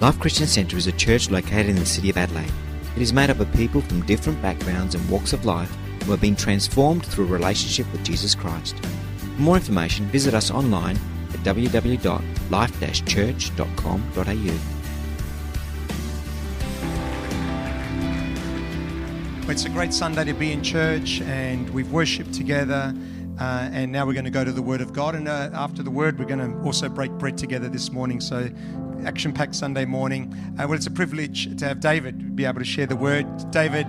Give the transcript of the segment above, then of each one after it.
Life Christian Centre is a church located in the city of Adelaide. It is made up of people from different backgrounds and walks of life who have been transformed through a relationship with Jesus Christ. For more information, visit us online at www.life-church.com.au. It's a great Sunday to be in church, and we've worshipped together. Uh, and now we're going to go to the Word of God. And uh, after the Word, we're going to also break bread together this morning. So, action packed Sunday morning. Uh, well, it's a privilege to have David be able to share the Word. David,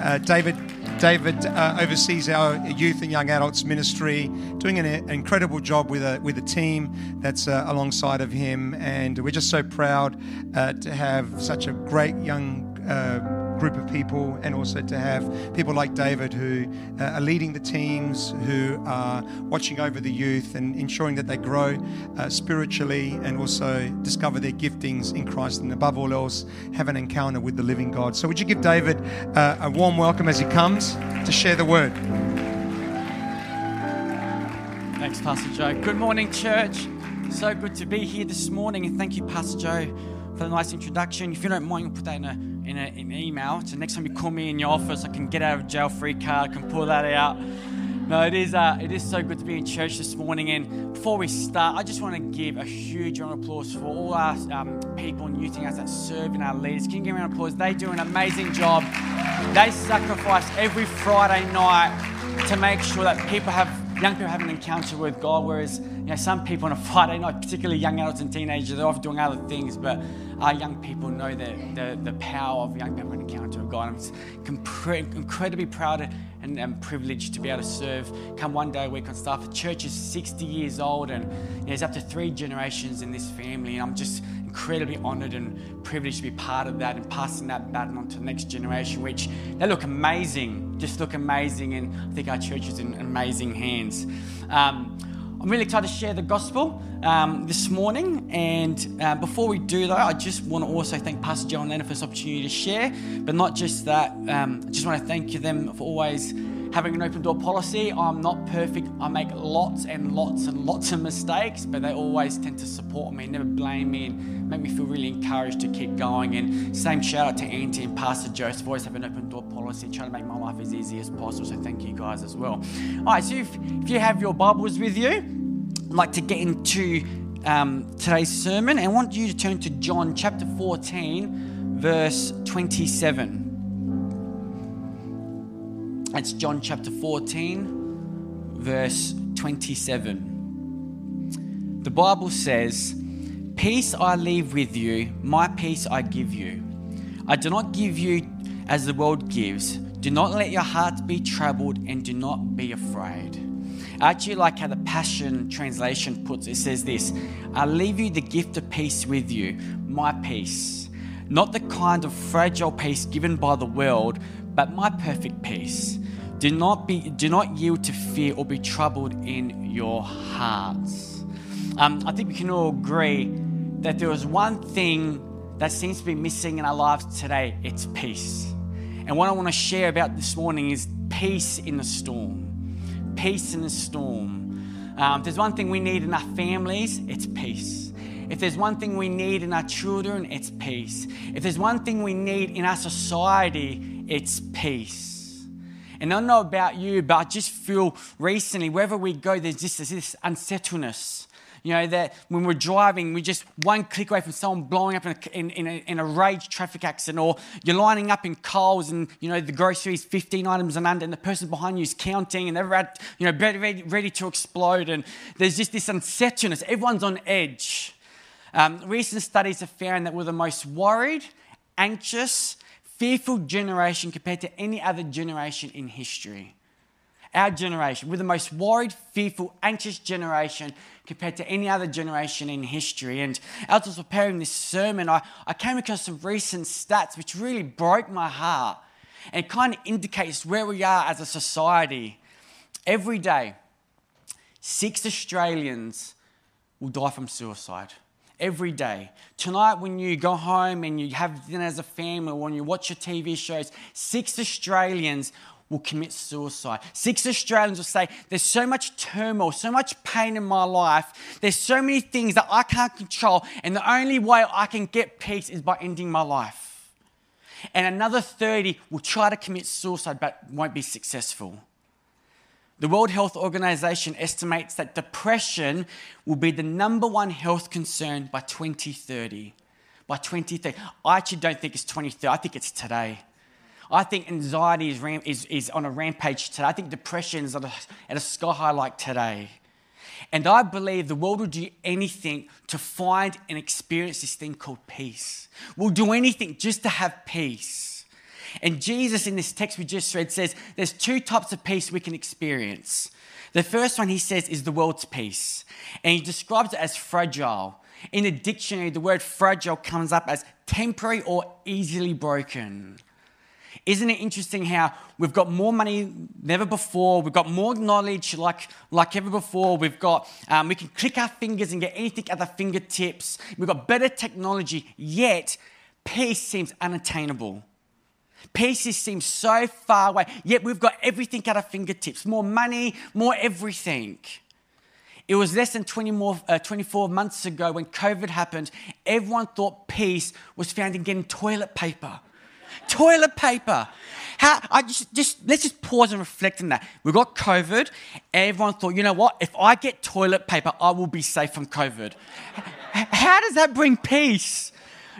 uh, David, David uh, oversees our youth and young adults ministry, doing an, an incredible job with a with a team that's uh, alongside of him. And we're just so proud to have such a great young group of people, and also to have people like David who uh, are leading the teams, who are watching over the youth and ensuring that they grow uh, spiritually and also discover their giftings in Christ, and above all else, have an encounter with the living God. So, would you give David uh, a warm welcome as he comes to share the word? Thanks, Pastor Joe. Good morning, church. So good to be here this morning, and thank you, Pastor Joe, for the nice introduction. If you don't mind, you'll put that in a in, a, an email. So next time you call me in your office, I can get out of jail free card, I can pull that out. No, it is, uh, it is so good to be in church this morning. And before we start, I just want to give a huge round of applause for all our um, people and youth guys that serve in our leaders. Can you give me of applause? They do an amazing job. They sacrifice every Friday night to make sure that people have young people have an encounter with God, whereas you know some people on a Friday night, particularly young adults and teenagers, they're off doing other things. But our young people know the, the, the power of young people an encounter with God. I'm incredibly proud and, and, privileged to be able to serve. Come one day a week on staff. The church is 60 years old, and you know, there's up to three generations in this family. And I'm just incredibly honoured and privileged to be part of that and passing that baton on to the next generation, which they look amazing, just look amazing. And I think our church is in amazing hands. Um, I'm really excited to share the gospel um, this morning. And uh, before we do that, I just want to also thank Pastor Joe and Lena for this opportunity to share. But not just that, um, I just want to thank you them for always having an open door policy. I'm not perfect. I make lots and lots and lots of mistakes, but they always tend to support me, never blame me, and make me feel really encouraged to keep going. And same shout out to Auntie and Pastor Joseph, always have an open door policy, trying to make my life as easy as possible. So thank you guys as well. All right, so if, if you have your Bibles with you, I'd like to get into um, today's sermon and I want you to turn to John chapter 14, verse 27. It's John chapter 14, verse 27. The Bible says, Peace I leave with you, my peace I give you. I do not give you as the world gives. Do not let your hearts be troubled and do not be afraid. I actually like how the Passion Translation puts it. It says this I leave you the gift of peace with you, my peace. Not the kind of fragile peace given by the world, but my perfect peace. Do not, be, do not yield to fear or be troubled in your hearts. Um, I think we can all agree that there is one thing that seems to be missing in our lives today it's peace. And what I want to share about this morning is peace in the storm. Peace in the storm. Um, if there's one thing we need in our families, it's peace. If there's one thing we need in our children, it's peace. If there's one thing we need in our society, it's peace. And I don't know about you, but I just feel recently, wherever we go, there's just this unsettledness. You know, that when we're driving, we're just one click away from someone blowing up in a, in, in, a, in a rage traffic accident, or you're lining up in Coles and, you know, the groceries 15 items and under, and the person behind you is counting and they're at, you know, ready, ready to explode. And there's just this unsettledness. Everyone's on edge. Um, recent studies have found that we're the most worried, anxious, fearful generation compared to any other generation in history. Our generation, we're the most worried, fearful, anxious generation compared to any other generation in history. And as I was preparing this sermon, I, I came across some recent stats which really broke my heart and kind of indicates where we are as a society. Every day, six Australians will die from suicide every day. Tonight, when you go home and you have dinner as a family, when you watch your TV shows, six Australians will commit suicide. Six Australians will say, There's so much turmoil, so much pain in my life. There's so many things that I can't control, and the only way I can get peace is by ending my life. And another 30 will try to commit suicide but won't be successful. The World Health Organization estimates that depression will be the number one health concern by 2030. By 2030. I actually don't think it's 2030, I think it's today. I think anxiety is, ram- is, is on a rampage today. I think depression is at a, at a sky high like today. And I believe the world will do anything to find and experience this thing called peace. We'll do anything just to have peace. And Jesus, in this text we just read, says there's two types of peace we can experience. The first one, he says, is the world's peace. And he describes it as fragile. In the dictionary, the word fragile comes up as temporary or easily broken. Isn't it interesting how we've got more money than ever before? We've got more knowledge like, like ever before. We've got, um, we can click our fingers and get anything at the fingertips. We've got better technology, yet peace seems unattainable. Peace seems so far away, yet we've got everything at our fingertips more money, more everything. It was less than 20 more, uh, 24 months ago when COVID happened, everyone thought peace was found in getting toilet paper toilet paper. How, I just, just let's just pause and reflect on that. We got COVID. Everyone thought, you know what? If I get toilet paper, I will be safe from COVID. How does that bring peace?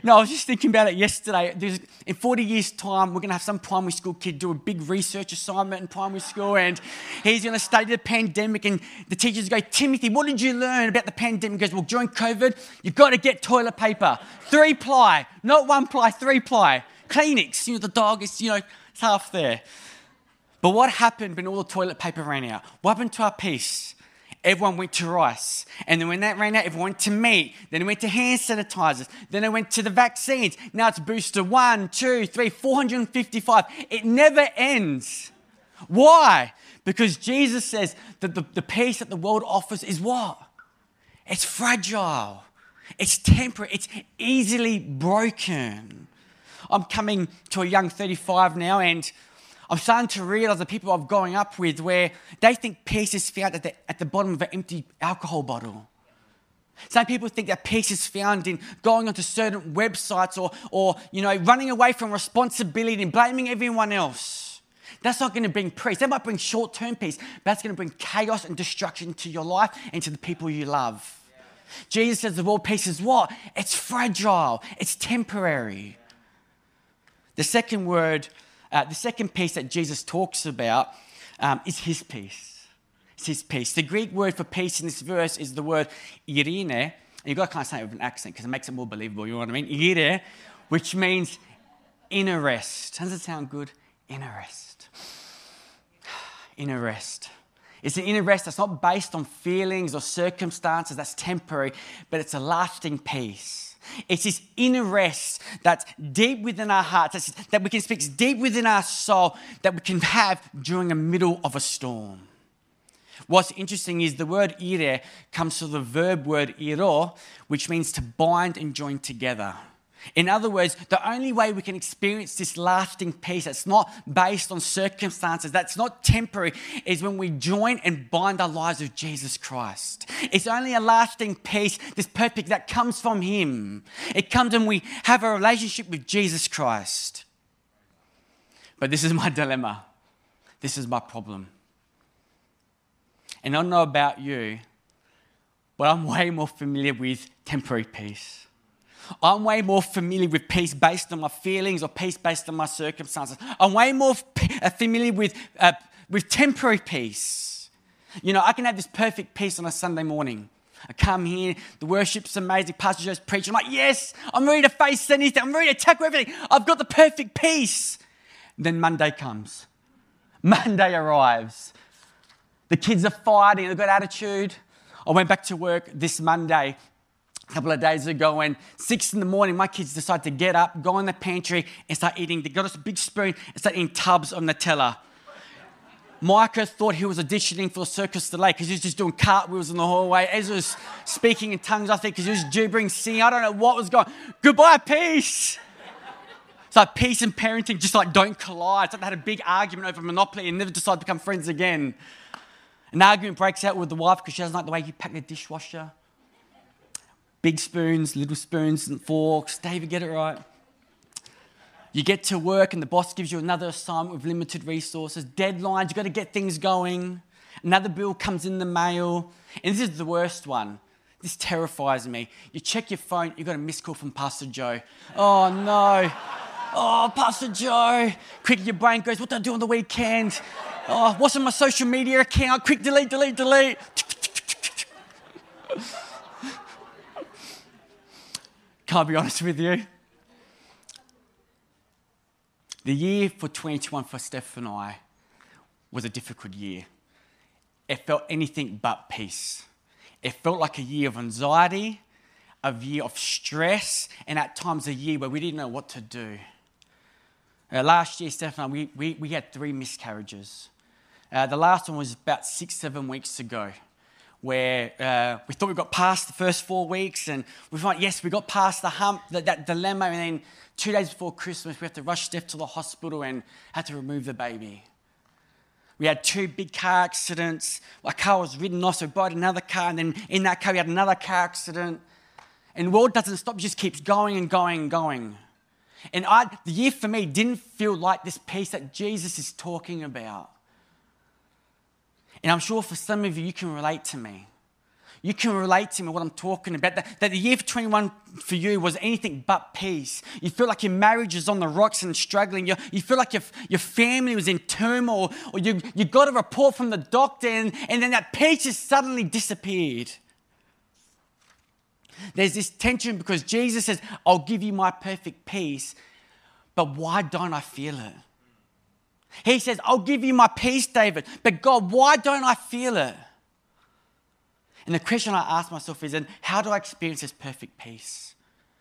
No, I was just thinking about it yesterday. There's, in 40 years' time, we're going to have some primary school kid do a big research assignment in primary school, and he's going to study the pandemic. And the teachers go, Timothy, what did you learn about the pandemic? He goes, Well, during COVID, you've got to get toilet paper. Three ply, not one ply, three ply. Kleenex, you know, the dog is, you know, half there. But what happened when all the toilet paper ran out? What happened to our peace? Everyone went to rice. And then when that ran out, everyone went to meat. Then it went to hand sanitizers. Then it went to the vaccines. Now it's booster one, two, three, 455. It never ends. Why? Because Jesus says that the, the peace that the world offers is what? It's fragile. It's temporary. It's easily broken. I'm coming to a young 35 now, and I'm starting to realize the people I've growing up with where they think peace is found at the, at the bottom of an empty alcohol bottle. Some people think that peace is found in going onto certain websites or, or you know, running away from responsibility and blaming everyone else. That's not going to bring peace. That might bring short term peace, but that's going to bring chaos and destruction to your life and to the people you love. Jesus says the world peace is what? It's fragile, it's temporary. The second word, uh, the second peace that Jesus talks about um, is his peace. It's his peace. The Greek word for peace in this verse is the word irene. You've got to kind of say it with an accent because it makes it more believable. You know what I mean? Irene, which means inner rest. Doesn't it sound good? Inner rest. Inner rest. It's an inner rest that's not based on feelings or circumstances, that's temporary, but it's a lasting peace. It's this inner rest that's deep within our hearts, that we can speak deep within our soul, that we can have during the middle of a storm. What's interesting is the word ire comes from the verb word iro, which means to bind and join together. In other words, the only way we can experience this lasting peace that's not based on circumstances, that's not temporary, is when we join and bind our lives with Jesus Christ. It's only a lasting peace, this perfect, that comes from Him. It comes when we have a relationship with Jesus Christ. But this is my dilemma. This is my problem. And I don't know about you, but I'm way more familiar with temporary peace. I'm way more familiar with peace based on my feelings or peace based on my circumstances. I'm way more uh, familiar with, uh, with temporary peace. You know, I can have this perfect peace on a Sunday morning. I come here, the worship's amazing, Pastor Joe's preaching. I'm like, yes, I'm ready to face anything. I'm ready to tackle everything. I've got the perfect peace. Then Monday comes. Monday arrives. The kids are fighting, they've got attitude. I went back to work this Monday a couple of days ago and six in the morning my kids decide to get up go in the pantry and start eating they got us a big spoon and start eating tubs of nutella Micah thought he was auditioning for Cirque du Soleil because he was just doing cartwheels in the hallway. Ezra was speaking in tongues, I think, because he was gibbering, singing. I don't know what was going Goodbye, peace. It's like peace and parenting just like don't collide. It's like they had a big argument over Monopoly and never decided to become friends again. An argument breaks out with the wife because she doesn't like the way you pack the dishwasher. Big spoons, little spoons, and forks. David, get it right. You get to work and the boss gives you another assignment with limited resources, deadlines, you've got to get things going. Another bill comes in the mail. And this is the worst one. This terrifies me. You check your phone, you've got a missed call from Pastor Joe. Oh no. Oh, Pastor Joe. Quick, your brain goes, What did I do on the weekend? Oh, what's on my social media account? Quick, delete, delete, delete. Can't be honest with you. The year for 21 for Steph and I was a difficult year. It felt anything but peace. It felt like a year of anxiety, a year of stress, and at times a year where we didn't know what to do. Uh, last year, Steph and I, we, we, we had three miscarriages. Uh, the last one was about six, seven weeks ago, where uh, we thought we got past the first four weeks, and we thought, yes, we got past the hump, that, that dilemma, and then two days before Christmas, we had to rush Steph to the hospital and had to remove the baby. We had two big car accidents. My car was ridden off, so we bought another car, and then in that car, we had another car accident. And the world doesn't stop, it just keeps going and going and going. And I, the year for me didn't feel like this peace that Jesus is talking about. And I'm sure for some of you, you can relate to me. You can relate to me what I'm talking about. That, that the year for 21 for you was anything but peace. You feel like your marriage is on the rocks and struggling. You, you feel like your, your family was in turmoil, or you, you got a report from the doctor, and, and then that peace just suddenly disappeared. There's this tension because Jesus says, I'll give you my perfect peace, but why don't I feel it? He says, I'll give you my peace, David, but God, why don't I feel it? And the question I ask myself is, and how do I experience this perfect peace?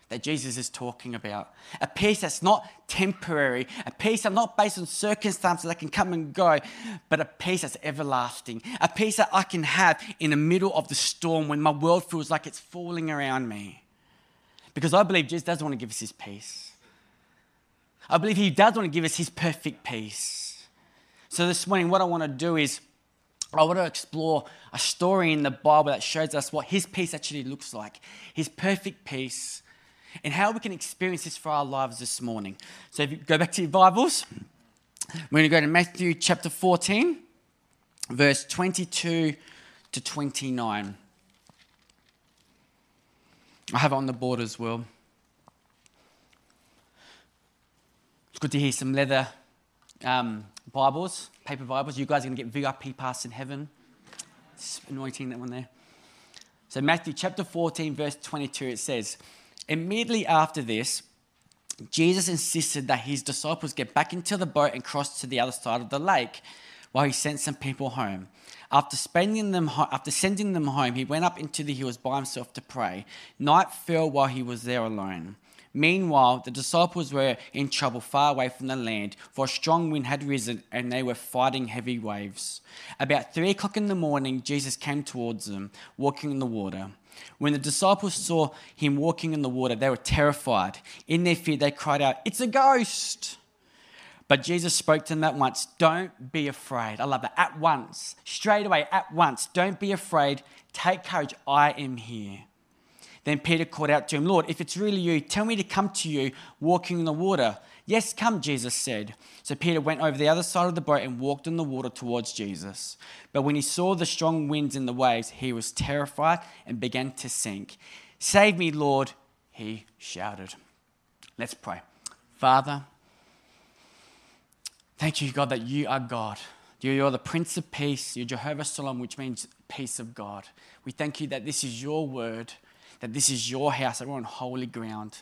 that Jesus is talking about. A peace that's not temporary, a peace that's not based on circumstances that can come and go, but a peace that's everlasting. A peace that I can have in the middle of the storm when my world feels like it's falling around me. Because I believe Jesus does want to give us his peace. I believe he does want to give us his perfect peace. So this morning, what I want to do is I want to explore a story in the Bible that shows us what his peace actually looks like. His perfect peace and how we can experience this for our lives this morning. So if you go back to your Bibles, we're going to go to Matthew chapter 14, verse 22 to 29. I have it on the board as well. It's good to hear some leather um, Bibles, paper Bibles. You guys are going to get VIP pass in heaven. It's anointing that one there. So, Matthew chapter 14, verse 22, it says, Immediately after this, Jesus insisted that his disciples get back into the boat and cross to the other side of the lake while he sent some people home. After, spending them, after sending them home, he went up into the hills by himself to pray. Night fell while he was there alone. Meanwhile, the disciples were in trouble far away from the land, for a strong wind had risen and they were fighting heavy waves. About three o'clock in the morning, Jesus came towards them, walking in the water. When the disciples saw him walking in the water, they were terrified. In their fear, they cried out, It's a ghost! But Jesus spoke to them at once. Don't be afraid. I love that. At once. Straight away, at once. Don't be afraid. Take courage. I am here. Then Peter called out to him, Lord, if it's really you, tell me to come to you walking in the water. Yes, come, Jesus said. So Peter went over the other side of the boat and walked in the water towards Jesus. But when he saw the strong winds and the waves, he was terrified and began to sink. Save me, Lord, he shouted. Let's pray. Father, thank you, God, that you are God. You are the Prince of Peace. You're Jehovah Shalom, which means peace of God. We thank you that this is your word, that this is your house, that we're on holy ground.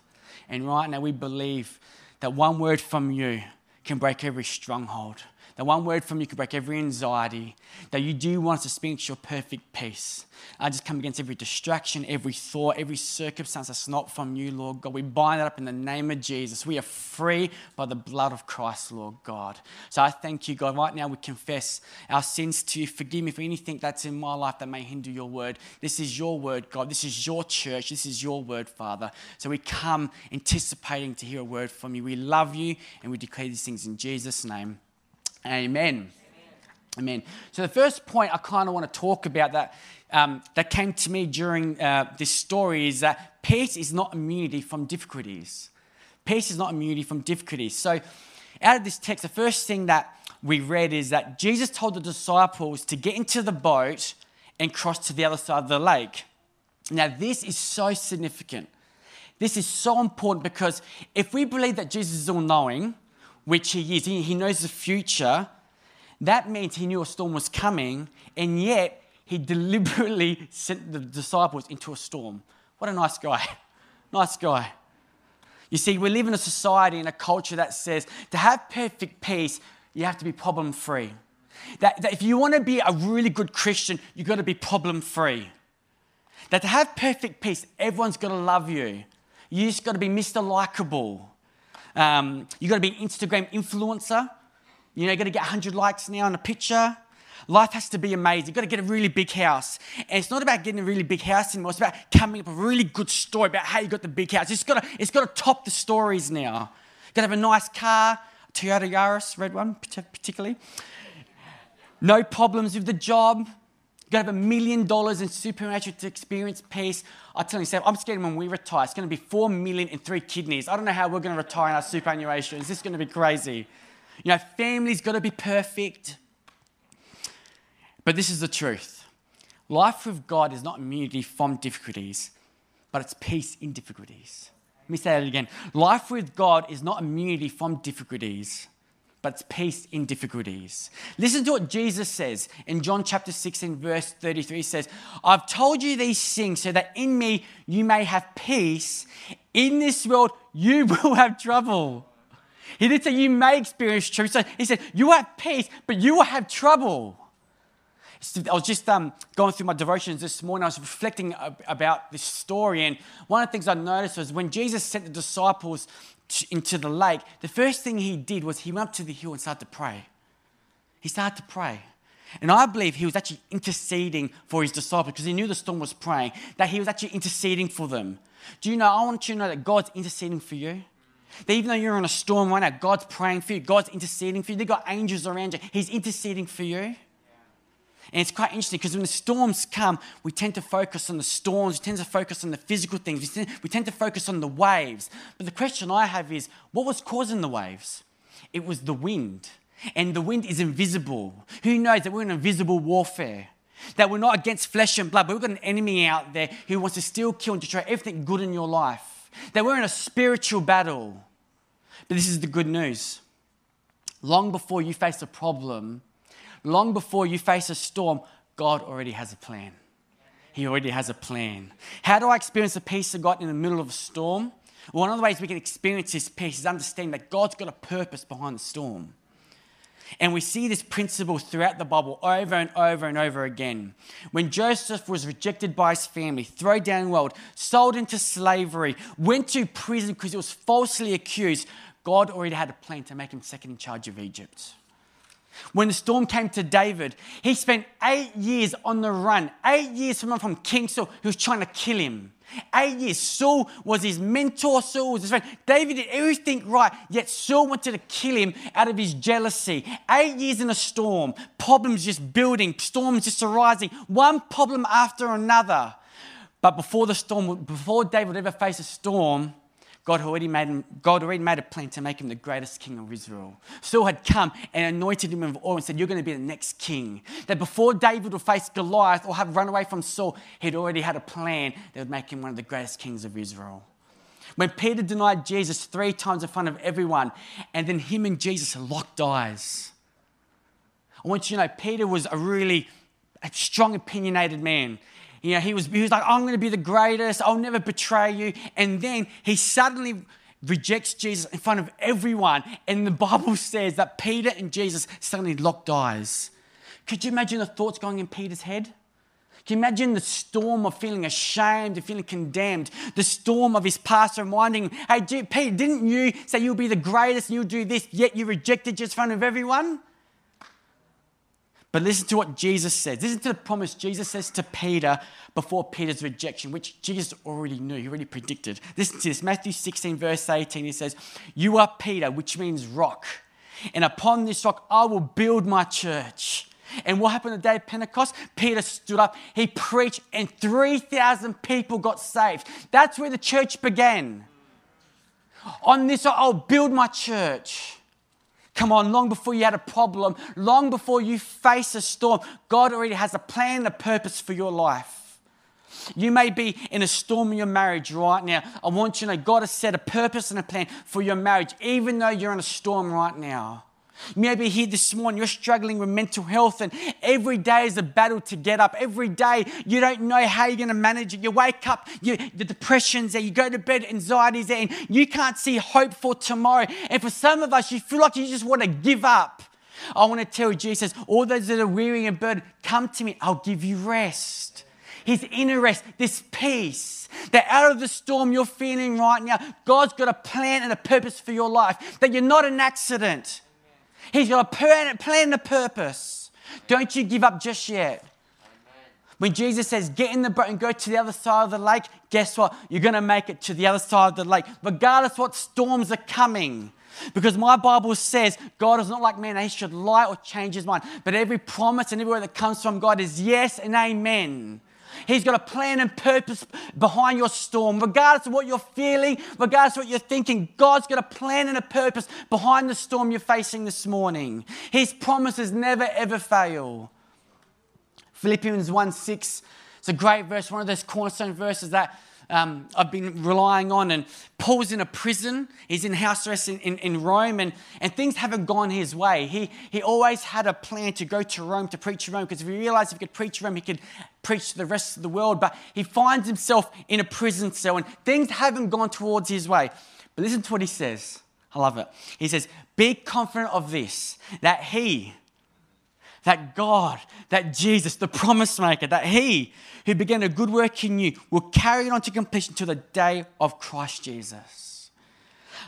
And right now we believe that one word from you can break every stronghold. That one word from you could break every anxiety, that you do want to experience your perfect peace. I just come against every distraction, every thought, every circumstance that's not from you, Lord God. We bind it up in the name of Jesus. We are free by the blood of Christ, Lord God. So I thank you, God. Right now we confess our sins to you. Forgive me for anything that's in my life that may hinder your word. This is your word, God. This is your church. This is your word, Father. So we come anticipating to hear a word from you. We love you and we declare these things in Jesus' name. Amen. Amen. So the first point I kind of want to talk about that um, that came to me during uh, this story is that peace is not immunity from difficulties. Peace is not immunity from difficulties. So out of this text, the first thing that we read is that Jesus told the disciples to get into the boat and cross to the other side of the lake. Now, this is so significant. This is so important because if we believe that Jesus is all knowing, which he is, he knows the future, that means he knew a storm was coming, and yet he deliberately sent the disciples into a storm. What a nice guy. Nice guy. You see, we live in a society and a culture that says to have perfect peace, you have to be problem free. That, that if you want to be a really good Christian, you've got to be problem free. That to have perfect peace, everyone's got to love you. You just got to be Mr. Likeable. Um, you got to be an Instagram influencer. You know, you got to get 100 likes now on a picture. Life has to be amazing. You've got to get a really big house. And it's not about getting a really big house anymore. It's about coming up with a really good story about how you got the big house. It's got to, it's got to top the stories now. You've got to have a nice car, Toyota Yaris, red one particularly. No problems with the job. To have a million dollars in supernatural experience peace. I tell you, Sam, I'm scared when we retire, it's going to be four million in three kidneys. I don't know how we're going to retire in our superannuation. Is this going to be crazy? You know, family's got to be perfect. But this is the truth life with God is not immunity from difficulties, but it's peace in difficulties. Let me say that again. Life with God is not immunity from difficulties, but peace in difficulties. Listen to what Jesus says in John chapter 16, verse 33. He says, I've told you these things so that in me you may have peace. In this world you will have trouble. He did say you may experience trouble. So he said, You have peace, but you will have trouble. I was just um, going through my devotions this morning. I was reflecting about this story, and one of the things I noticed was when Jesus sent the disciples into the lake, the first thing he did was he went up to the hill and started to pray. He started to pray. And I believe he was actually interceding for his disciples because he knew the storm was praying, that he was actually interceding for them. Do you know? I want you to know that God's interceding for you. That even though you're in a storm right now, God's praying for you, God's interceding for you. They've got angels around you, He's interceding for you. And it's quite interesting because when the storms come, we tend to focus on the storms, we tend to focus on the physical things, we tend, we tend to focus on the waves. But the question I have is what was causing the waves? It was the wind. And the wind is invisible. Who knows that we're in invisible warfare? That we're not against flesh and blood, but we've got an enemy out there who wants to steal, kill, and destroy everything good in your life. That we're in a spiritual battle. But this is the good news. Long before you face a problem, long before you face a storm, God already has a plan. He already has a plan. How do I experience the peace of God in the middle of a storm? Well, one of the ways we can experience this peace is understanding that God's got a purpose behind the storm. And we see this principle throughout the Bible over and over and over again. When Joseph was rejected by his family, thrown down the world, sold into slavery, went to prison because he was falsely accused, God already had a plan to make him second in charge of Egypt. When the storm came to David, he spent eight years on the run, eight years from, from King Saul, who was trying to kill him. Eight years. Saul was his mentor, Saul was his friend. David did everything right, yet Saul wanted to kill him out of his jealousy. Eight years in a storm, problems just building, storms just arising, one problem after another. But before the storm, before David ever faced a storm, God already made him, God already made a plan to make him the greatest king of Israel. Saul had come and anointed him with oil and said, You're going to be the next king. That before David would face Goliath or have run away from Saul, he'd already had a plan that would make him one of the greatest kings of Israel. When Peter denied Jesus three times in front of everyone, and then him and Jesus locked eyes. I want you to know Peter was a really a strong, opinionated man. You know, he was, he was like, I'm going to be the greatest. I'll never betray you. And then he suddenly rejects Jesus in front of everyone. And the Bible says that Peter and Jesus suddenly locked eyes. Could you imagine the thoughts going in Peter's head? Can you imagine the storm of feeling ashamed, of feeling condemned? The storm of his past reminding, hey, Peter, didn't you say you'll be the greatest and you'll do this, yet you rejected just in front of everyone? But listen to what Jesus says. Listen to the promise Jesus says to Peter before Peter's rejection, which Jesus already knew, he already predicted. Listen to this Matthew 16, verse 18. He says, You are Peter, which means rock. And upon this rock I will build my church. And what happened the day of Pentecost? Peter stood up, he preached, and 3,000 people got saved. That's where the church began. On this, I'll build my church. Come on, long before you had a problem, long before you face a storm, God already has a plan a purpose for your life. You may be in a storm in your marriage right now. I want you to know God has set a purpose and a plan for your marriage, even though you're in a storm right now. Maybe here this morning you're struggling with mental health, and every day is a battle to get up. Every day you don't know how you're going to manage it. You wake up, you, the depression's there, you go to bed, anxiety's there, and you can't see hope for tomorrow. And for some of us, you feel like you just want to give up. I want to tell Jesus, all those that are weary and burdened, come to me, I'll give you rest. His inner rest, this peace. That out of the storm you're feeling right now, God's got a plan and a purpose for your life. That you're not an accident. He's got a plan, plan and a purpose. Don't you give up just yet. When Jesus says, get in the boat and go to the other side of the lake, guess what? You're going to make it to the other side of the lake, regardless what storms are coming. Because my Bible says God is not like man, he should lie or change his mind. But every promise and every word that comes from God is yes and amen. He's got a plan and purpose behind your storm. Regardless of what you're feeling, regardless of what you're thinking, God's got a plan and a purpose behind the storm you're facing this morning. His promises never ever fail. Philippians 1 6, it's a great verse, one of those cornerstone verses that um, I've been relying on. And Paul's in a prison. He's in house arrest in, in, in, Rome, and, and things haven't gone his way. He, he always had a plan to go to Rome to preach in Rome because if he realized if he could preach to Rome, he could preach to the rest of the world. But he finds himself in a prison cell, and things haven't gone towards his way. But listen to what he says. I love it. He says, Be confident of this, that he, that God, that Jesus, the promise maker, that He who began a good work in you will carry it on to completion to the day of Christ Jesus.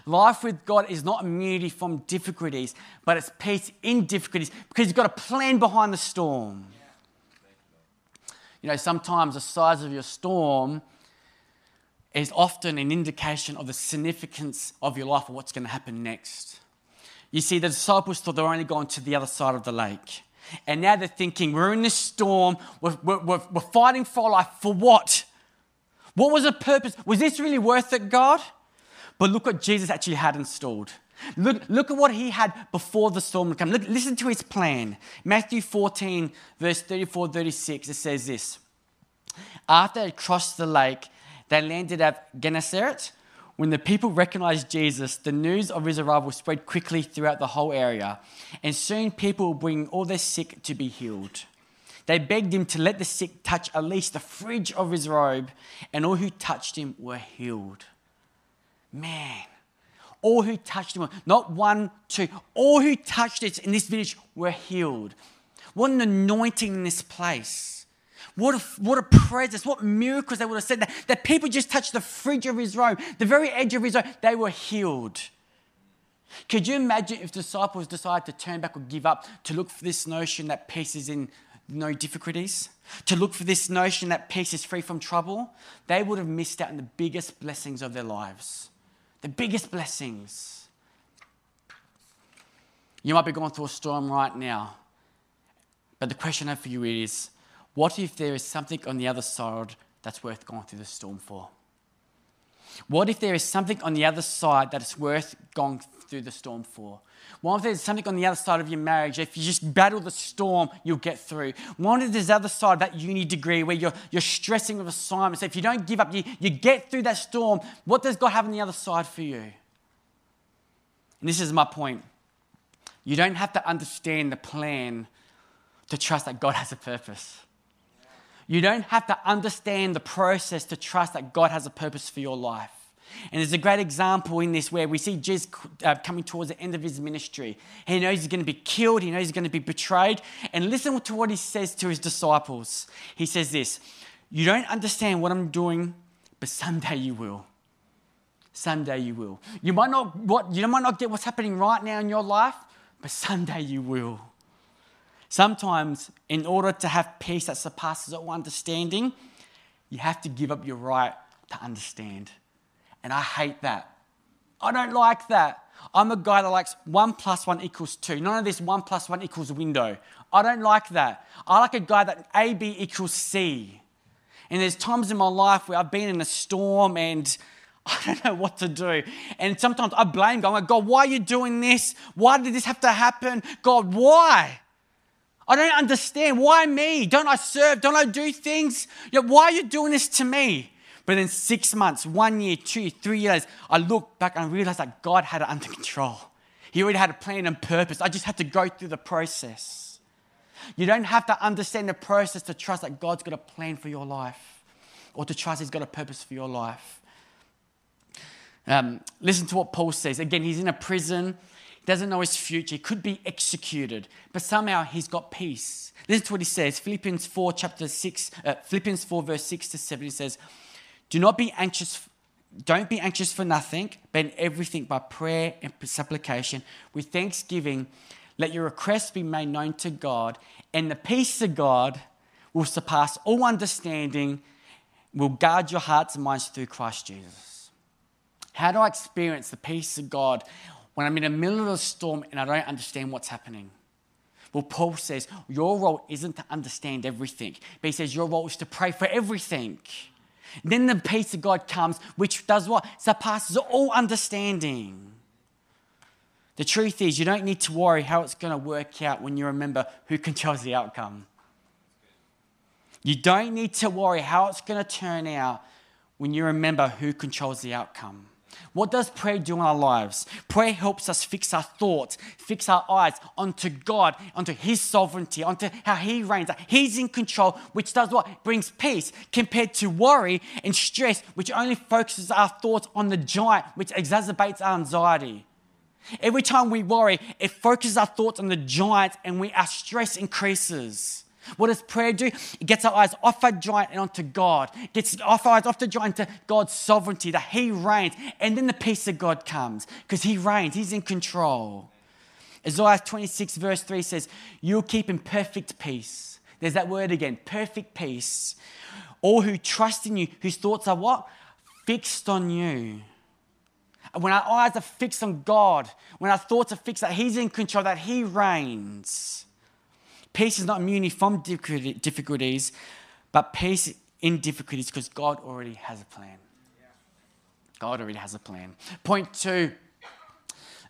Life with God is not immunity from difficulties, but it's peace in difficulties because He's got a plan behind the storm. You know, sometimes the size of your storm is often an indication of the significance of your life or what's going to happen next. You see, the disciples thought they were only going to the other side of the lake. And now they're thinking, we're in this storm, we're, we're, we're fighting for life. For what? What was the purpose? Was this really worth it, God? But look what Jesus actually had installed. Look, look at what he had before the storm would come. Look, listen to his plan. Matthew 14, verse 34 36, it says this After they crossed the lake, they landed at Gennesaret when the people recognized Jesus, the news of his arrival spread quickly throughout the whole area, and soon people would bring all their sick to be healed. They begged him to let the sick touch at least the fringe of his robe, and all who touched him were healed. Man, all who touched him, not one, two, all who touched it in this village were healed. What an anointing in this place. What a, what a presence, what miracles they would have said that, that people just touched the fringe of his robe, the very edge of his robe, they were healed. Could you imagine if disciples decided to turn back or give up to look for this notion that peace is in no difficulties? To look for this notion that peace is free from trouble? They would have missed out on the biggest blessings of their lives. The biggest blessings. You might be going through a storm right now, but the question I have for you is what if there is something on the other side that's worth going through the storm for? What if there is something on the other side that is worth going through the storm for? What if there's something on the other side of your marriage? If you just battle the storm, you'll get through. What if there's other side, of that uni degree where you're, you're stressing with assignments? If you don't give up, you, you get through that storm. What does God have on the other side for you? And this is my point. You don't have to understand the plan to trust that God has a purpose. You don't have to understand the process to trust that God has a purpose for your life. And there's a great example in this where we see Jesus uh, coming towards the end of his ministry. He knows he's going to be killed, he knows he's going to be betrayed. And listen to what he says to his disciples. He says this You don't understand what I'm doing, but someday you will. Someday you will. You might not, what, you might not get what's happening right now in your life, but someday you will. Sometimes, in order to have peace that surpasses all understanding, you have to give up your right to understand. And I hate that. I don't like that. I'm a guy that likes one plus one equals two. None of this one plus one equals window. I don't like that. I like a guy that AB equals C. And there's times in my life where I've been in a storm and I don't know what to do. And sometimes I blame God. I'm like, God, why are you doing this? Why did this have to happen? God, why? I don't understand. Why me? Don't I serve? Don't I do things? Yeah, why are you doing this to me? But in six months, one year, two, three years, I look back and I realize that God had it under control. He already had a plan and purpose. I just had to go through the process. You don't have to understand the process to trust that God's got a plan for your life or to trust He's got a purpose for your life. Um, listen to what Paul says. Again, he's in a prison, doesn't know his future, he could be executed, but somehow he's got peace. Listen to what he says Philippians 4, chapter 6, uh, Philippians 4, verse 6 to 7. He says, do not be anxious. Don't be anxious for nothing, but in everything by prayer and supplication with thanksgiving. Let your requests be made known to God, and the peace of God will surpass all understanding, will guard your hearts and minds through Christ Jesus. How do I experience the peace of God when I'm in the middle of a storm and I don't understand what's happening? Well, Paul says your role isn't to understand everything, but he says your role is to pray for everything. Then the peace of God comes, which does what? Surpasses all understanding. The truth is, you don't need to worry how it's going to work out when you remember who controls the outcome. You don't need to worry how it's going to turn out when you remember who controls the outcome. What does prayer do in our lives? Prayer helps us fix our thoughts, fix our eyes onto God, onto His sovereignty, onto how He reigns. He's in control, which does what? Brings peace compared to worry and stress, which only focuses our thoughts on the giant, which exacerbates our anxiety. Every time we worry, it focuses our thoughts on the giant and we, our stress increases. What does prayer do? It gets our eyes off our giant and onto God. It gets off our eyes off the giant to God's sovereignty, that He reigns. And then the peace of God comes because He reigns, He's in control. Isaiah 26, verse 3 says, You'll keep in perfect peace. There's that word again, perfect peace. All who trust in you, whose thoughts are what? Fixed on you. When our eyes are fixed on God, when our thoughts are fixed that He's in control, that He reigns Peace is not immune from difficulties, but peace in difficulties because God already has a plan. God already has a plan. Point two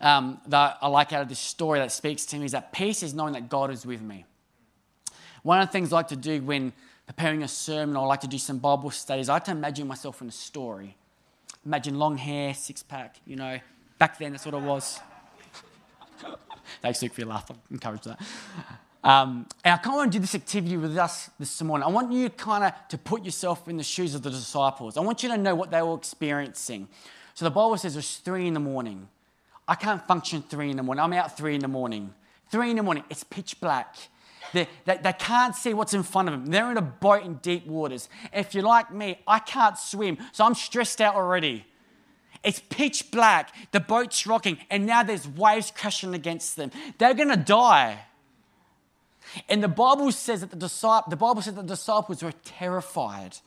um, that I like out of this story that speaks to me is that peace is knowing that God is with me. One of the things I like to do when preparing a sermon or I like to do some Bible studies, I like to imagine myself in a story. Imagine long hair, six pack, you know. Back then, that's what it was. Thanks, Luke, for your laugh. I encourage that. Um, and I kind of want to do this activity with us this morning. I want you kind of to put yourself in the shoes of the disciples. I want you to know what they were experiencing. So the Bible says it's three in the morning. I can't function three in the morning. I'm out three in the morning. Three in the morning, it's pitch black. They, they, they, can't see what's in front of them. They're in a boat in deep waters. If you're like me, I can't swim, so I'm stressed out already. It's pitch black, the boat's rocking, and now there's waves crashing against them. They're going to die. And the Bible says that the, disciples, the Bible says that the disciples were terrified.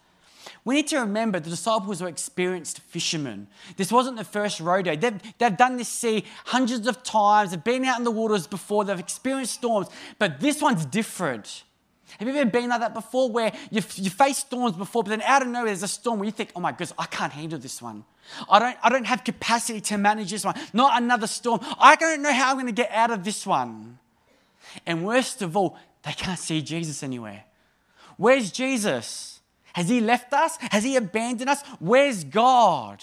We need to remember the disciples were experienced fishermen. This wasn't the first rodeo. They've, they've done this sea hundreds of times. They've been out in the waters before. They've experienced storms. But this one's different. Have you ever been like that before where you've, you faced storms before, but then out of nowhere there's a storm where you think, oh my goodness, I can't handle this one. I don't, I don't have capacity to manage this one. Not another storm. I don't know how I'm going to get out of this one. And worst of all, they can't see Jesus anywhere. Where's Jesus? Has he left us? Has he abandoned us? Where's God?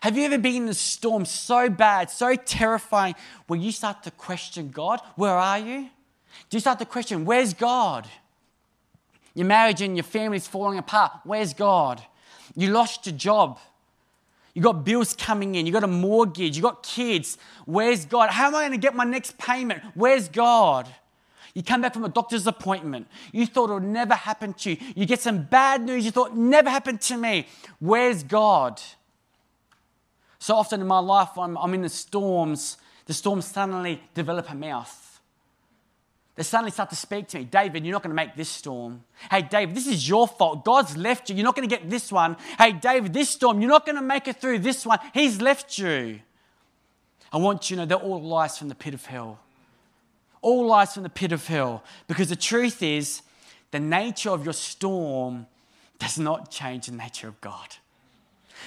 Have you ever been in a storm so bad, so terrifying, where you start to question God? Where are you? Do you start to question, where's God? Your marriage and your family's falling apart. Where's God? You lost your job. You got bills coming in, you got a mortgage, you got kids. Where's God? How am I going to get my next payment? Where's God? You come back from a doctor's appointment. You thought it would never happen to you. You get some bad news. You thought, never happened to me. Where's God? So often in my life, I'm, I'm in the storms. The storms suddenly develop a mouth. They suddenly start to speak to me. David, you're not going to make this storm. Hey, David, this is your fault. God's left you. You're not going to get this one. Hey, David, this storm, you're not going to make it through this one. He's left you. I want you to know they're all lies from the pit of hell. All lies from the pit of hell. Because the truth is, the nature of your storm does not change the nature of God.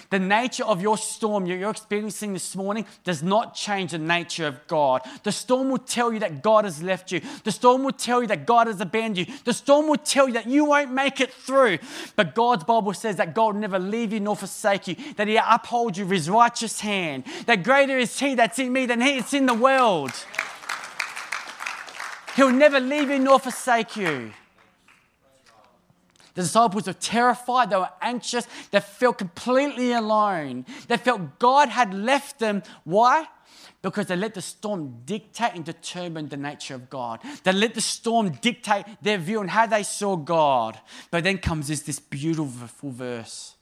The nature of your storm you're experiencing this morning does not change the nature of God. The storm will tell you that God has left you. The storm will tell you that God has abandoned you. The storm will tell you that you won't make it through. But God's Bible says that God will never leave you nor forsake you, that He upholds you with His righteous hand, that greater is He that's in me than He that's in the world. He'll never leave you nor forsake you. The disciples were terrified, they were anxious, they felt completely alone. They felt God had left them. Why? Because they let the storm dictate and determine the nature of God. They let the storm dictate their view on how they saw God. But then comes this, this beautiful verse.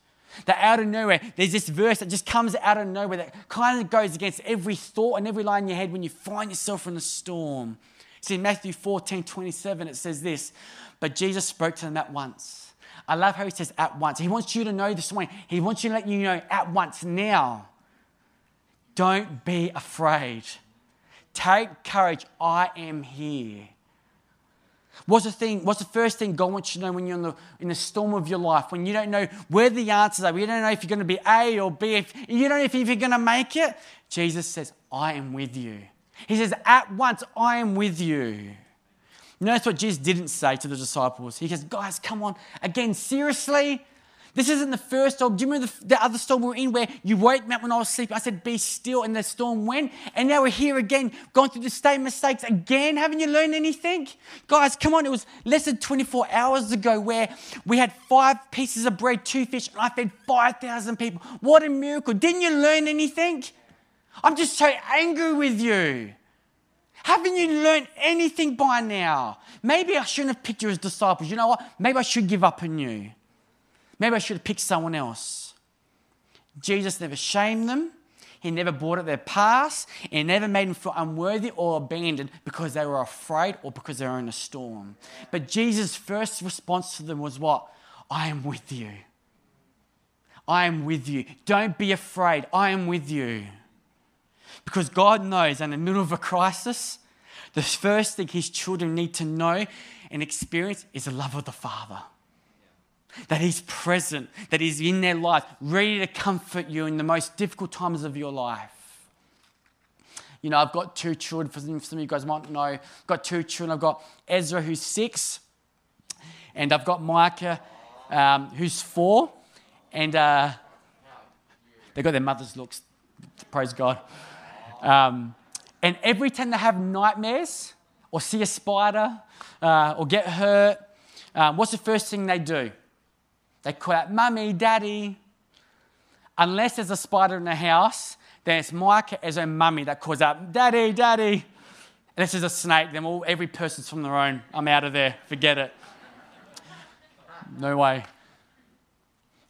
That out of nowhere, there's this verse that just comes out of nowhere that kind of goes against every thought and every line in your head when you find yourself in the storm. See, in Matthew 14 27, it says this But Jesus spoke to them at once I love how he says at once. He wants you to know this morning. He wants you to let you know at once now. Don't be afraid. Take courage. I am here. What's the thing? What's the first thing God wants you to know when you're in the, in the storm of your life? When you don't know where the answers are, you don't know if you're going to be A or B, if you don't know if you're going to make it. Jesus says, "I am with you." He says, "At once, I am with you." Notice what Jesus didn't say to the disciples. He goes, Guys, come on. Again, seriously? This isn't the first storm. Do you remember the, the, other storm we were in where you woke me up when I was sleeping? I said, Be still, and the storm went. And now we're here again, going through the same mistakes again. Haven't you learned anything? Guys, come on. It was less than 24 hours ago where we had five pieces of bread, two fish, and I fed 5,000 people. What a miracle. Didn't you learn anything? I'm just so angry with you. Haven't you learned anything by now? Maybe I shouldn't have picked you as disciples. You know what? Maybe I should give up on you. Maybe I should have picked someone else. Jesus never shamed them. He never brought up their past. He never made them feel unworthy or abandoned because they were afraid or because they were in a storm. But Jesus' first response to them was what? I am with you. I am with you. Don't be afraid. I am with you. Because God knows in the middle of a crisis, the first thing his children need to know and experience is the love of the Father. That he's present, that he's in their life, ready to comfort you in the most difficult times of your life. You know, I've got two children, for some of you guys might know, I've got two children. I've got Ezra, who's six, and I've got Micah, um, who's four. And uh, they've got their mother's looks, praise God. Um, and every time they have nightmares or see a spider uh, or get hurt, um, what's the first thing they do? They call out, Mummy, Daddy. Unless there's a spider in the house, then it's Micah as a mummy that calls out, Daddy, Daddy. Unless there's a snake, then all, every person's from their own. I'm out of there. Forget it. No way.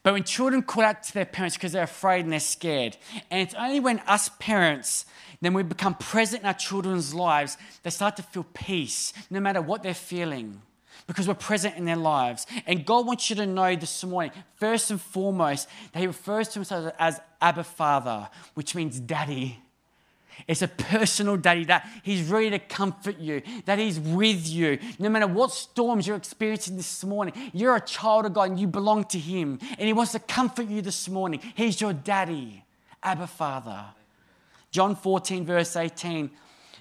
But when children call out to their parents because they're afraid and they're scared, and it's only when us parents then we become present in our children's lives, they start to feel peace no matter what they're feeling because we're present in their lives. And God wants you to know this morning, first and foremost, that He refers to Himself as Abba Father, which means daddy. It's a personal daddy that he's ready to comfort you, that he's with you. No matter what storms you're experiencing this morning, you're a child of God and you belong to him. And he wants to comfort you this morning. He's your daddy, Abba Father. John 14, verse 18,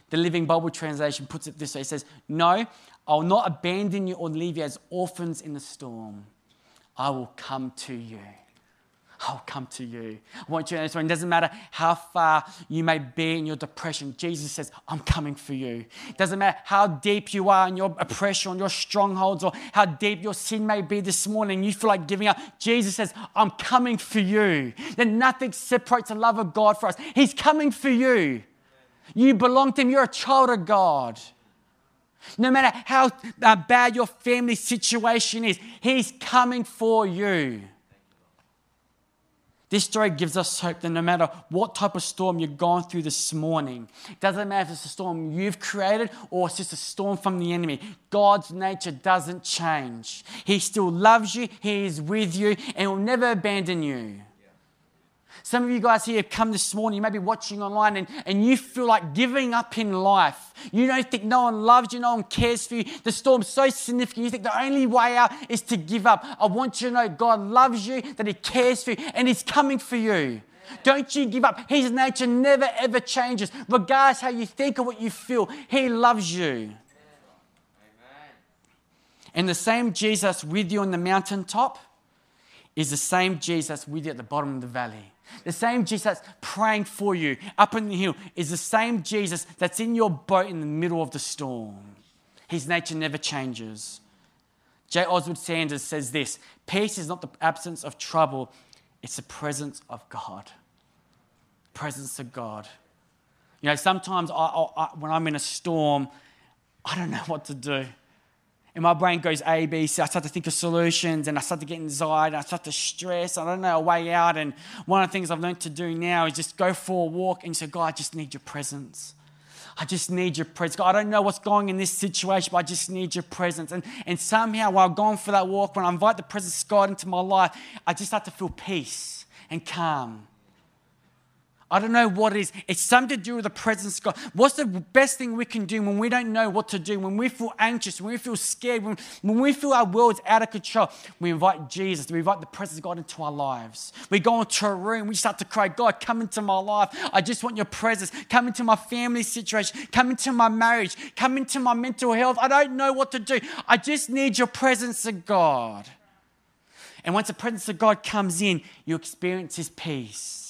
the Living Bible translation puts it this way It says, No, I will not abandon you or leave you as orphans in the storm. I will come to you. I'll come to you. I want you to understand it doesn't matter how far you may be in your depression. Jesus says, I'm coming for you. It doesn't matter how deep you are in your oppression, on your strongholds, or how deep your sin may be this morning. You feel like giving up. Jesus says, I'm coming for you. Then nothing separates the love of God for us. He's coming for you. You belong to Him. You're a child of God. No matter how uh, bad your family situation is, He's coming for you. This story gives us hope that no matter what type of storm you're going through this morning, it doesn't matter if it's a storm you've created or it's just a storm from the enemy, God's nature doesn't change. He still loves you, He is with you, and will never abandon you. Some of you guys here have come this morning, you may be watching online, and, and you feel like giving up in life. You don't think no one loves you, no one cares for you. The storm's so significant, you think the only way out is to give up. I want you to know God loves you, that He cares for you, and He's coming for you. Don't you give up. His nature never ever changes, regardless how you think or what you feel. He loves you. Amen. And the same Jesus with you on the mountaintop is the same Jesus with you at the bottom of the valley. The same Jesus praying for you up in the hill is the same Jesus that's in your boat in the middle of the storm. His nature never changes. J. Oswald Sanders says this Peace is not the absence of trouble, it's the presence of God. Presence of God. You know, sometimes I, I, when I'm in a storm, I don't know what to do and my brain goes A, B, C. I start to think of solutions and I start to get anxiety. I start to stress. I don't know a way out. And one of the things I've learned to do now is just go for a walk and say, God, I just need your presence. I just need your presence. God, I don't know what's going in this situation, but I just need your presence. And, and somehow, while going for that walk, when I invite the presence of God into my life, I just start to feel peace and calm. I don't know what it is. It's something to do with the presence of God. What's the best thing we can do when we don't know what to do, when we feel anxious, when we feel scared, when, when we feel our world's out of control? We invite Jesus, we invite the presence of God into our lives. We go into a room, we start to cry, God, come into my life. I just want your presence. Come into my family situation, come into my marriage, come into my mental health. I don't know what to do. I just need your presence of God. And once the presence of God comes in, you experience his peace.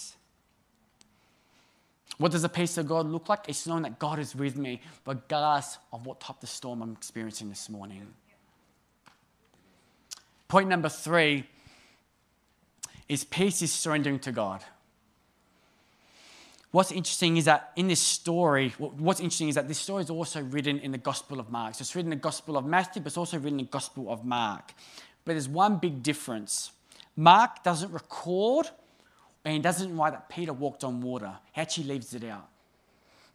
What does the peace of God look like? It's knowing that God is with me, regardless of what type of storm I'm experiencing this morning. Point number three is peace is surrendering to God. What's interesting is that in this story, what's interesting is that this story is also written in the Gospel of Mark. So it's written in the Gospel of Matthew, but it's also written in the Gospel of Mark. But there's one big difference. Mark doesn't record and he doesn't write that Peter walked on water. He actually leaves it out.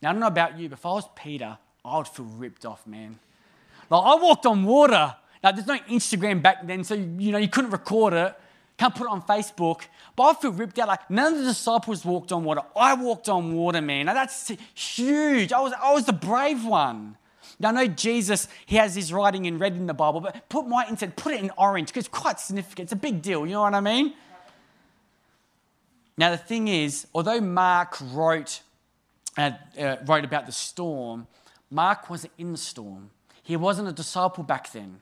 Now, I don't know about you, but if I was Peter, I would feel ripped off, man. Like, I walked on water. Now, there's no Instagram back then, so, you know, you couldn't record it. Can't put it on Facebook. But I feel ripped out. Like, none of the disciples walked on water. I walked on water, man. Now, that's huge. I was, I was the brave one. Now, I know Jesus, he has his writing in red in the Bible, but put my instead, put it in orange because it's quite significant. It's a big deal. You know what I mean? Now, the thing is, although Mark wrote, uh, uh, wrote about the storm, Mark wasn't in the storm. He wasn't a disciple back then.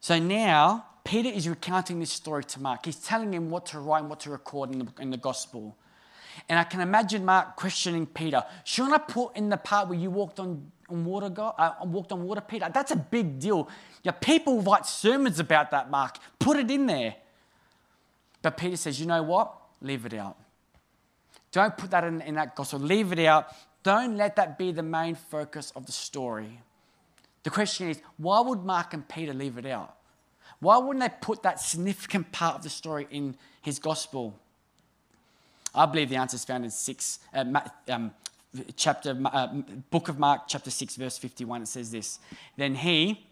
So now, Peter is recounting this story to Mark. He's telling him what to write and what to record in the, in the gospel. And I can imagine Mark questioning Peter, shouldn't I put in the part where you walked on, on water, God, uh, walked on water, Peter? That's a big deal. Yeah, people write sermons about that, Mark. Put it in there. But Peter says, you know what? Leave it out. Don't put that in, in that gospel. Leave it out. Don't let that be the main focus of the story. The question is, why would Mark and Peter leave it out? Why wouldn't they put that significant part of the story in his gospel? I believe the answer is found in six, uh, um, chapter, uh, book of Mark, chapter 6, verse 51. It says this Then he,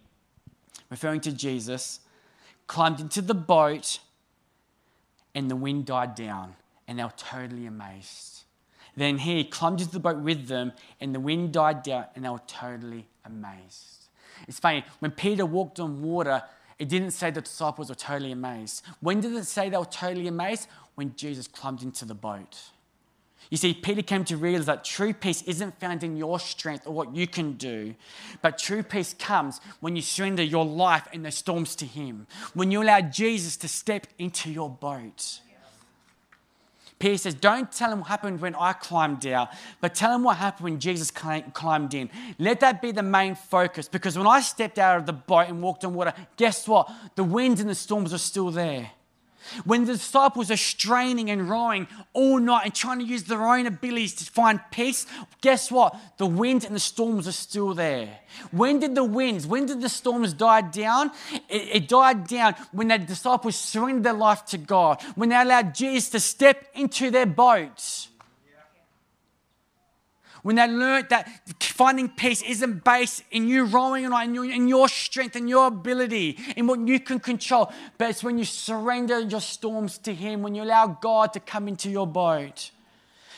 referring to Jesus, climbed into the boat and the wind died down, and they were totally amazed. Then he climbed into the boat with them, and the wind died down, and they were totally amazed. It's funny, when Peter walked on water, it didn't say the disciples were totally amazed. When did it say they were totally amazed? When Jesus climbed into the boat. You see, Peter came to realize that true peace isn't found in your strength or what you can do, but true peace comes when you surrender your life and the storms to Him, when you allow Jesus to step into your boat. Peter says, Don't tell him what happened when I climbed out, but tell him what happened when Jesus climbed in. Let that be the main focus because when I stepped out of the boat and walked on water, guess what? The winds and the storms are still there. When the disciples are straining and rowing all night and trying to use their own abilities to find peace, guess what? The winds and the storms are still there. When did the winds, when did the storms die down? It, it died down when the disciples surrendered their life to God, when they allowed Jesus to step into their boats when they learned that finding peace isn't based in you rowing or in in your strength and your ability, in what you can control, but it's when you surrender your storms to Him, when you allow God to come into your boat.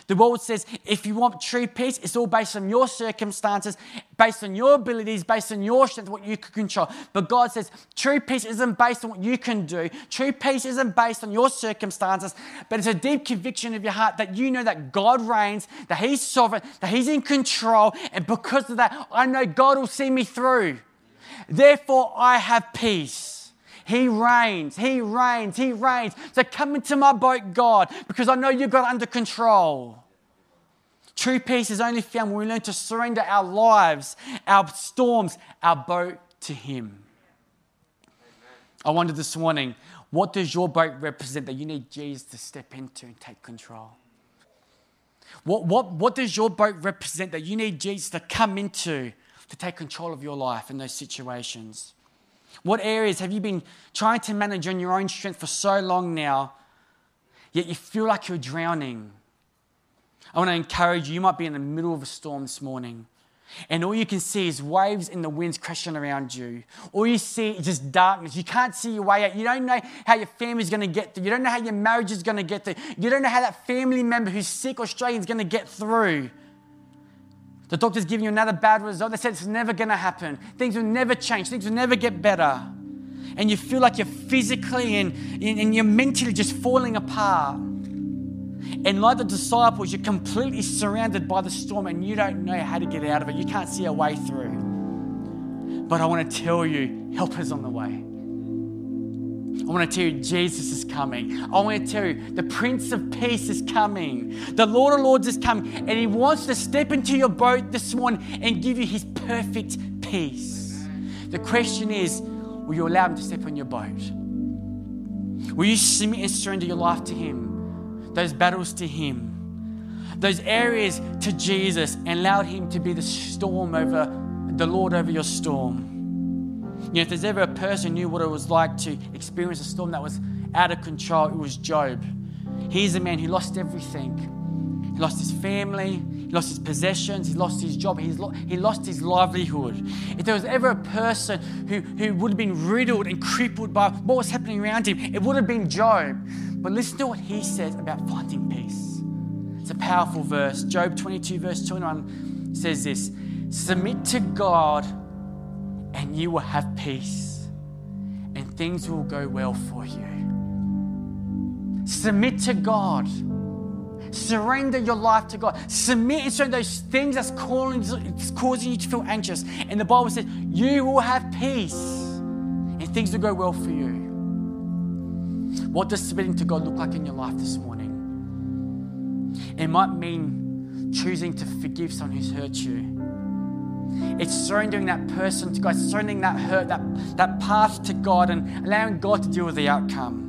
The world says if you want true peace, it's all based on your circumstances, based on your abilities, based on your strength, what you can control. But God says true peace isn't based on what you can do. True peace isn't based on your circumstances, but it's a deep conviction of your heart that you know that God reigns, that He's sovereign, that He's in control. And because of that, I know God will see me through. Therefore, I have peace. He reigns, He reigns, He reigns. So come into my boat, God, because I know you've got under control. True peace is only found when we learn to surrender our lives, our storms, our boat to Him. I wonder this morning, what does your boat represent that you need Jesus to step into and take control? What, what, what does your boat represent that you need Jesus to come into to take control of your life in those situations? What areas have you been trying to manage on your own strength for so long now, yet you feel like you're drowning? I want to encourage you. You might be in the middle of a storm this morning, and all you can see is waves and the winds crashing around you. All you see is just darkness. You can't see your way out. You don't know how your family's going to get through. You don't know how your marriage is going to get through. You don't know how that family member who's sick or struggling is going to get through. The doctor's giving you another bad result. They said it's never going to happen. Things will never change. Things will never get better. And you feel like you're physically and, and you're mentally just falling apart. And like the disciples, you're completely surrounded by the storm and you don't know how to get out of it. You can't see a way through. But I want to tell you, help is on the way. I want to tell you, Jesus is coming. I want to tell you, the Prince of Peace is coming. The Lord of Lords is coming. And He wants to step into your boat this morning and give you His perfect peace. The question is will you allow Him to step on your boat? Will you submit and surrender your life to Him? Those battles to Him? Those areas to Jesus and allow Him to be the storm over, the Lord over your storm? You know, if there's ever a person who knew what it was like to experience a storm that was out of control, it was Job. He's a man who lost everything. He lost his family, he lost his possessions, he lost his job, he's lo- he lost his livelihood. If there was ever a person who, who would have been riddled and crippled by what was happening around him, it would have been Job. But listen to what he says about finding peace. It's a powerful verse. Job 22, verse 21 says this Submit to God and you will have peace and things will go well for you. Submit to God. Surrender your life to God. Submit and surrender those things that's calling, causing you to feel anxious. And the Bible says, you will have peace and things will go well for you. What does submitting to God look like in your life this morning? It might mean choosing to forgive someone who's hurt you. It's surrendering that person to God, surrendering that hurt, that, that path to God, and allowing God to deal with the outcome.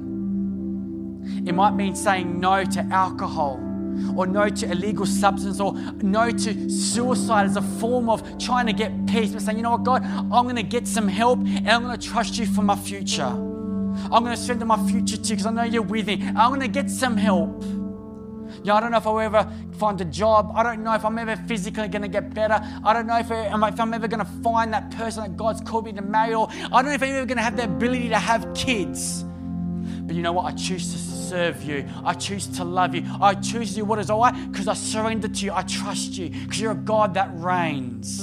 It might mean saying no to alcohol or no to illegal substance or no to suicide as a form of trying to get peace, but saying, you know what, God, I'm going to get some help and I'm going to trust you for my future. I'm going to surrender my future to you because I know you're with me. I'm going to get some help. You know, I don't know if I'll ever find a job. I don't know if I'm ever physically going to get better. I don't know if, uh, I, if I'm ever going to find that person that God's called me to marry, or I don't know if I'm ever going to have the ability to have kids. But you know what? I choose to serve you. I choose to love you. I choose you. what is right because I surrender to you. I trust you because you're a God that reigns.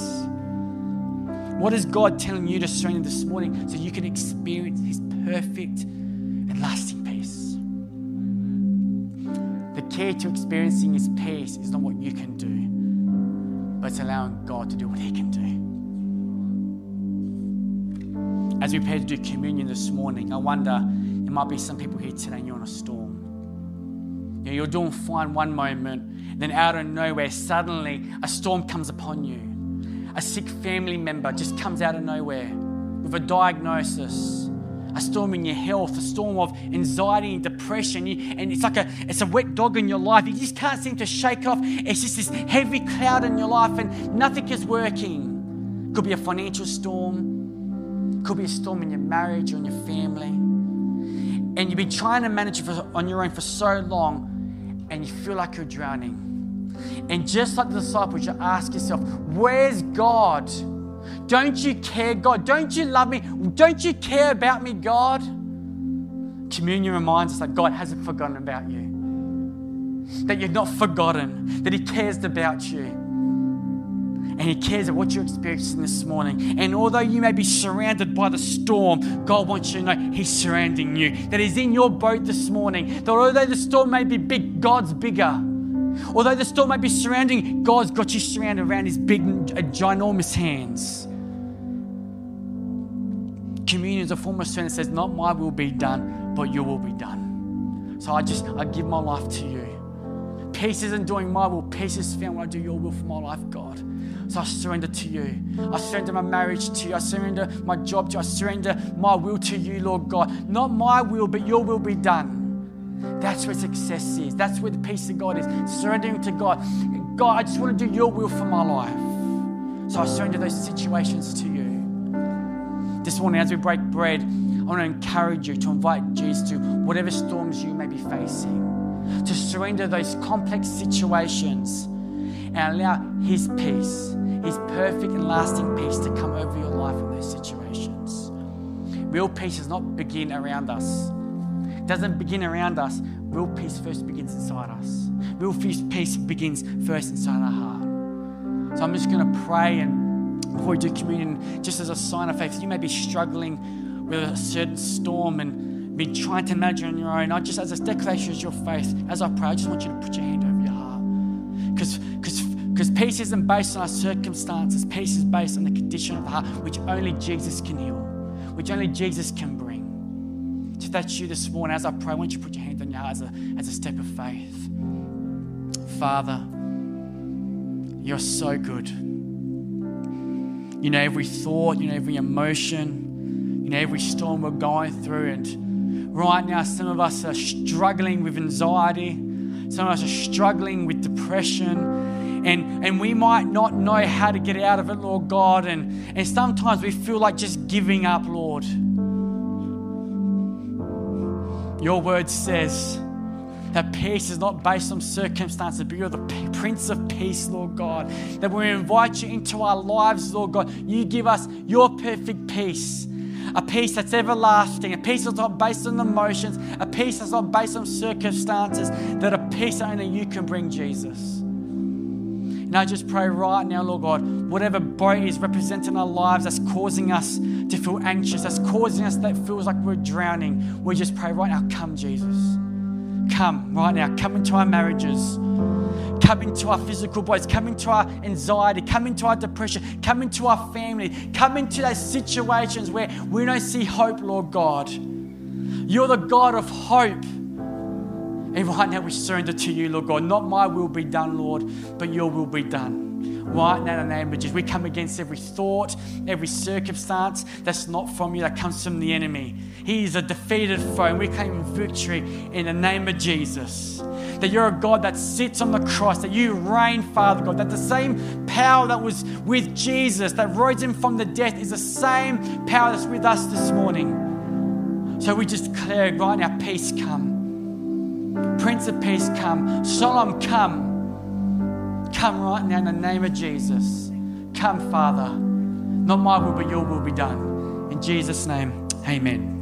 What is God telling you to surrender this morning so you can experience His perfect and lasting key to experiencing His peace is not what you can do, but it's allowing God to do what He can do. As we prepare to do communion this morning, I wonder there might be some people here today and you're in a storm. You know, you're doing fine one moment, then out of nowhere, suddenly a storm comes upon you. A sick family member just comes out of nowhere with a diagnosis a storm in your health, a storm of anxiety and depression, and it's like a it's a wet dog in your life. You just can't seem to shake off. It's just this heavy cloud in your life, and nothing is working. Could be a financial storm, could be a storm in your marriage or in your family, and you've been trying to manage it for, on your own for so long, and you feel like you're drowning. And just like the disciples, you ask yourself, "Where's God?" Don't you care, God? Don't you love me? Don't you care about me, God? Communion reminds us that God hasn't forgotten about you, that you're not forgotten, that He cares about you. And He cares about what you're experiencing this morning. And although you may be surrounded by the storm, God wants you to know He's surrounding you, that He's in your boat this morning. That although the storm may be big, God's bigger. Although the storm may be surrounding, God's got you surrounded around His big, uh, ginormous hands. Communion is a form of surrender that says, Not my will be done, but your will be done. So I just, I give my life to you. Peace isn't doing my will, peace is found when I do your will for my life, God. So I surrender to you. I surrender my marriage to you. I surrender my job to you. I surrender my will to you, Lord God. Not my will, but your will be done. That's where success is. That's where the peace of God is. Surrendering to God. God, I just want to do your will for my life. So I surrender those situations to you. This morning, as we break bread, I want to encourage you to invite Jesus to whatever storms you may be facing, to surrender those complex situations and allow His peace, His perfect and lasting peace, to come over your life in those situations. Real peace does not begin around us. Doesn't begin around us. Real peace first begins inside us. Real peace begins first inside our heart. So I'm just going to pray and before we do communion, just as a sign of faith, you may be struggling with a certain storm and been trying to manage on your own. I just, as a declaration of your faith, as I pray, I just want you to put your hand over your heart. Because because peace isn't based on our circumstances, peace is based on the condition of the heart, which only Jesus can heal, which only Jesus can bring. If that's you this morning, as I pray, I want you put your hand on your heart as a, as a step of faith. Father, you're so good. You know every thought, you know every emotion, you know every storm we're going through. And right now, some of us are struggling with anxiety, some of us are struggling with depression. And, and we might not know how to get out of it, Lord God. And, and sometimes we feel like just giving up, Lord. Your word says, that peace is not based on circumstances, but you're the Prince of Peace, Lord God. That when we invite you into our lives, Lord God, you give us your perfect peace. A peace that's everlasting, a peace that's not based on emotions, a peace that's not based on circumstances, that a peace only you can bring, Jesus. And I just pray right now, Lord God, whatever boat is representing our lives that's causing us to feel anxious, that's causing us that feels like we're drowning, we just pray right now, come, Jesus. Come right now, come into our marriages, come into our physical bodies, come into our anxiety, come into our depression, come into our family, come into those situations where we don't see hope, Lord God. You're the God of hope. And right now we surrender to you, Lord God. Not my will be done, Lord, but your will be done. Right now, in the name of Jesus, we come against every thought, every circumstance that's not from you, that comes from the enemy. He is a defeated foe, and we claim victory in the name of Jesus. That you're a God that sits on the cross, that you reign, Father God, that the same power that was with Jesus, that rose him from the death, is the same power that's with us this morning. So we just declare right now, peace come. Prince of Peace come. Shalom come. Come right now in the name of Jesus. Come, Father. Not my will, but your will be done. In Jesus' name, amen.